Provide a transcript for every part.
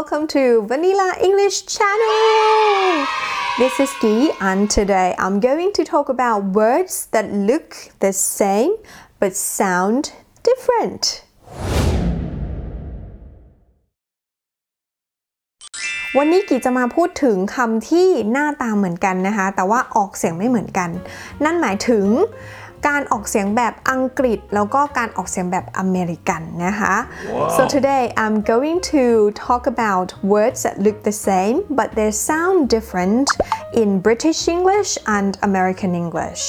welcome to Vanilla English channel. This is Dee and today I'm going to talk about words that look the same but sound different. วันนี้กีจะมาพูดถึงคำที่หน้าตาเหมือนกันนะคะ แต่ว่าออกเสียงไม่เหมือนกัน นั่นหมายถึง การออกเสียงแบบอังกฤษ แล้วก็การออกเสียงแบบอเมริกันนะคะ so today I'm going to talk about words that look the same but they sound different in British English and American English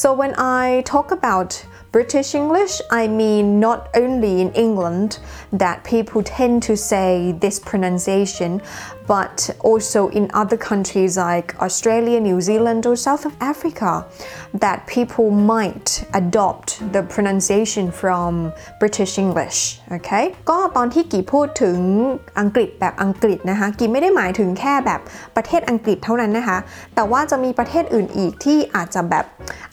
so when I talk about British English, I mean not only in England that people tend to say this pronunciation, but also in other countries like Australia, New Zealand, or South of Africa, that people might adopt the pronunciation from British English. Okay ก็ตอนที่กีพูดถึงอังกฤษแบบอังกฤษนะคะ กีไม่ได้หมายถึงแค่แบบประเทศอังกฤษเท่านั้นนะคะ แต่ว่าจะมีประเทศอื่นอีกที่อาจจะแบบ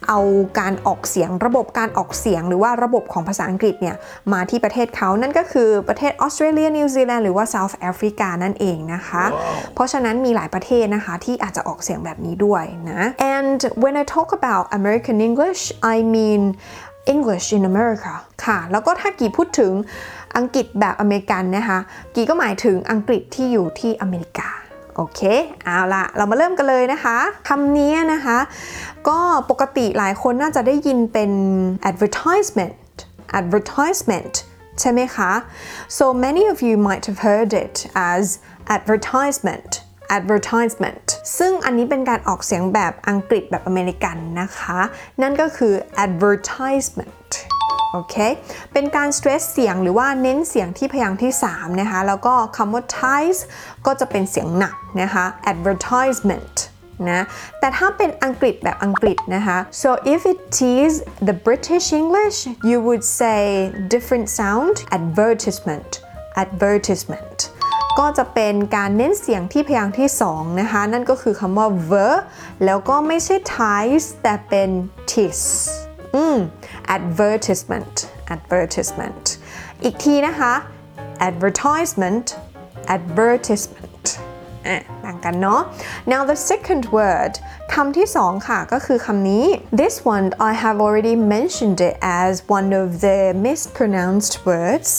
เอาการออกเสียงระบบการออกเสียงหรือว่าระบบของภาษาอังกฤษเนี่ยมาที่ประเทศเขานั่นก็คือประเทศออสเตรเลียนิวซีแลนด์หรือว่า South Africa นั่นเองนะคะเพราะฉะนั้นมีหลายประเทศนะคะที่อาจจะออกเสียงแบบนี้ด้วยนะ and when I talk about American English I mean English in America ค่ะ แล้วก็ถ้ากี่พูดถึงอังกฤษแบบอเมริกันนะคะ กี่ก็หมายถึงอังกฤษที่อยู่ที่อเมริกาโอเค เอาละเรามาเริ่มกันเลยนะคะ คำนี้นะคะ ก็ปกติหลายคนน่าจะได้ยินเป็น advertisement advertisement ใช่ไหมคะ so many of you might have heard it as advertisement advertisement ซึ่งอันนี้เป็นการออกเสียงแบบอังกฤษแบบอเมริกันนะคะ นั่นก็คือ advertisement โอเค เป็นการ stress เสียงหรือว่าเน้นเสียงที่พยางค์ที่ 3 นะคะ แล้วก็คำว่า ties ก็จะเป็นเสียงหนักนะคะ advertisement นะแต่ถ้าเป็นอังกฤษแบบอังกฤษนะคะ so if it is the British English you would say different sound advertisement advertisement ก็จะเป็นการเน้นเสียงที่พยางค์ที่ 2 นะคะ นั่นก็คือคำว่า ver แล้วก็ไม่ใช่ ties แต่เป็น tis อืม advertisement advertisement อีกทีนะคะ advertisement advertisement ต่างกันเนาะ now the second word คำที่สองค่ะก็คือคำนี้ this one I have already mentioned it as one of the mispronounced words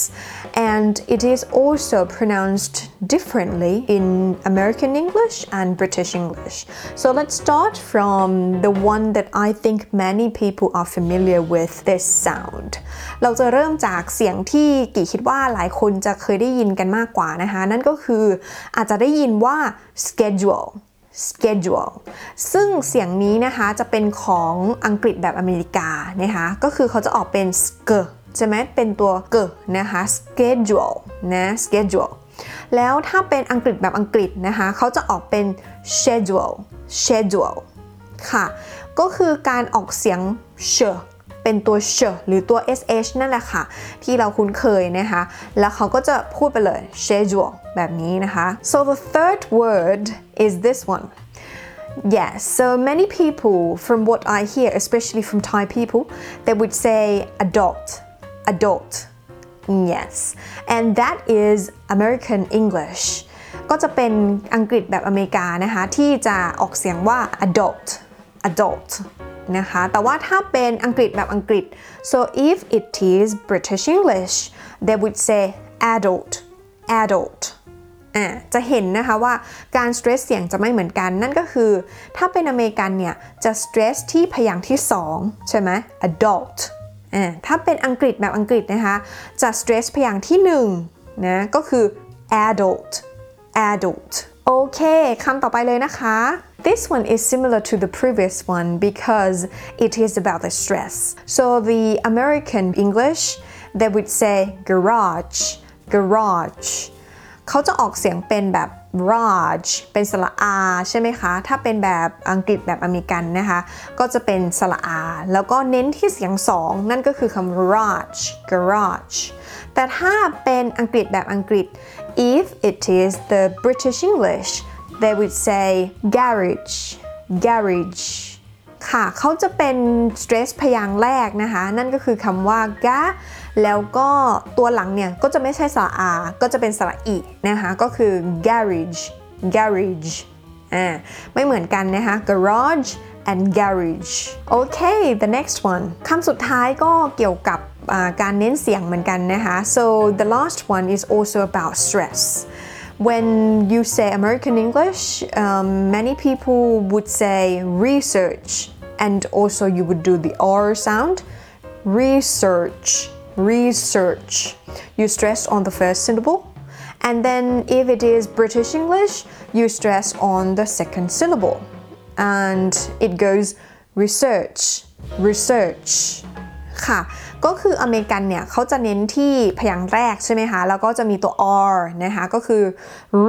And it is also pronounced differently in American English and British English so let's start from the one that I think many people are familiar with this sound เราจะเริ่มจากเสียงที่กี่คิดว่าหลายคนจะเคยได้ยินกันมากกว่านะคะ นั่นก็คืออาจจะได้ยินว่า schedule schedule ซึ่งเสียงนี้นะคะจะเป็นของอังกฤษแบบอเมริกานะคะ ก็คือเขาจะออกเป็น sk ใช่ไหมเป็นตัวเกนะคะ schedule นะ schedule แล้วถ้าเป็นอังกฤษแบบอังกฤษนะคะเขาจะออกเป็น schedule schedule ค่ะ ก็คือการออกเสียง sh เป็นตัว sh หรือตัว sh นั่นแหละค่ะ ที่เราคุ้นเคยนะคะ แล้วเขาก็จะพูดไปเลย schedule แบบนี้นะคะ so the third word is this one Yes, so many people, from what I hear, especially from Thai people, they would say adult, adult. Yes, and that is American English. ก็จะเป็นอังกฤษแบบอเมริกานะคะ ที่จะออกเสียงว่า adult, adult นะคะ แต่ว่าถ้าเป็นอังกฤษแบบอังกฤษ so if it is British English they would say adult, adult อ่าจะเห็นนะคะว่าการ stress เสียงจะไม่เหมือนกัน นั่นก็คือถ้าเป็นอเมริกันเนี่ย จะ stress ที่พยางค์ที่ 2 ใช่ไหม adult อ่าถ้าเป็นอังกฤษแบบอังกฤษนะคะ จะ stress พยางค์ที่1นะก็คือ adult adult โอเคคำต่อไปเลยนะคะ This one is similar to the previous one because it is about the stress. So the American English, they would say garage, garage. เขาจะออกเสียงเป็นแบบ garage เป็นสระอา ใช่ไหมคะ ถ้าเป็นแบบอังกฤษแบบอเมริกันนะคะ ก็จะเป็นสระอา แล้วก็เน้นที่เสียงสองนั่นก็คือคำ garage garage แต่ถ้าเป็นอังกฤษแบบอังกฤษ if it is the British English they would say garage garage ค่ะ เขาจะเป็น stress พยางค์แรกนะคะ นั่นก็คือคำว่า garage แล้วก็ตัวหลังเนี่ยก็จะไม่ใช่สระอา ก็จะเป็นสระอีนะคะก็คือ garage garage อ่าไม่เหมือนกันนะคะ garage and garage โอเค the next one คำสุดท้ายก็เกี่ยวกับการเน้นเสียงเหมือนกันนะคะ so the last one is also about stress when you say American English um, many people would say research and also you would do the R sound research research you stress on the first syllable and then if it is British English you stress on the second syllable and it goes research research ค่ะ ก็คืออเมริกันเนี่ยเขาจะเน้นที่พยางค์แรกใช่ไหมคะ แล้วก็จะมีตัว r นะคะก็คือ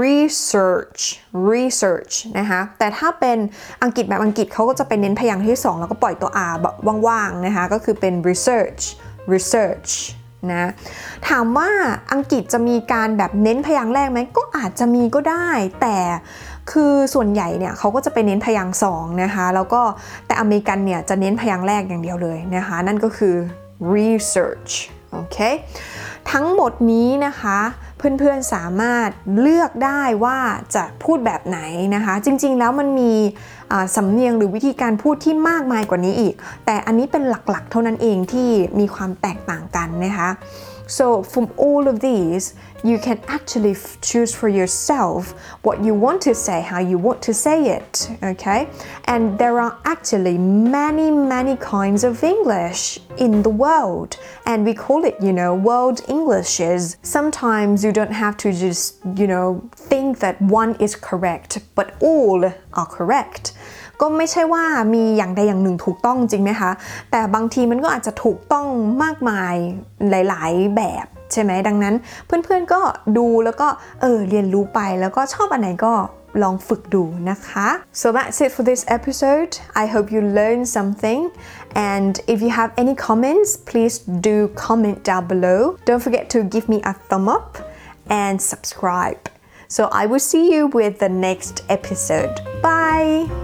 research research นะคะแต่ถ้าเป็นอังกฤษแบบอังกฤษเขาก็จะไปเน้นพยางค์ที่ 2 แล้วก็ปล่อยตัว r แบบว่างๆนะคะก็คือเป็น research research นะถามว่าอังกฤษจะมีการแบบเน้นพยางค์แรกไหมก็อาจจะมีก็ได้ แต่คือส่วนใหญ่เนี่ยเขาก็จะไปเน้นพยางค์สองนะคะแล้วก็แต่อเมริกันเนี่ยจะเน้นพยางค์แรกอย่างเดียวเลยนะคะนั่นก็คือ research โอเค ทั้งหมดนี้นะคะเพื่อนๆสามารถเลือกได้ว่าจะพูดแบบไหนนะคะ จริงๆแล้วมันมีสำเนียงหรือวิธีการพูดที่มากมายกว่านี้อีก แต่อันนี้เป็นหลักๆ เท่านั้นเองที่มีความแตกต่างกันนะคะ so from all of these you can actually choose for yourself what you want to say how you want to say it okay? And there are actually many many kinds of english in the world. And we call it you know world englishes. Sometimes you don't have to just you know think that one is correct but all are correct ก็ไม่ใช่ว่ามีอย่างใดอย่างหนึ่งถูกต้องจริงไหมคะ แต่บางทีมันก็อาจจะถูกต้องมากมายหลาย ๆ แบบใช่ไหมดังนั้นเพื่อนๆก็ดูแล้วก็เออเรียนรู้ไปแล้วก็ชอบอันไหนก็ลองฝึกดูนะคะ so that's it for this episode I hope you learned something and if you have any comments please do comment down below don't forget to give me a thumb up and subscribe so I will see you with the next episode bye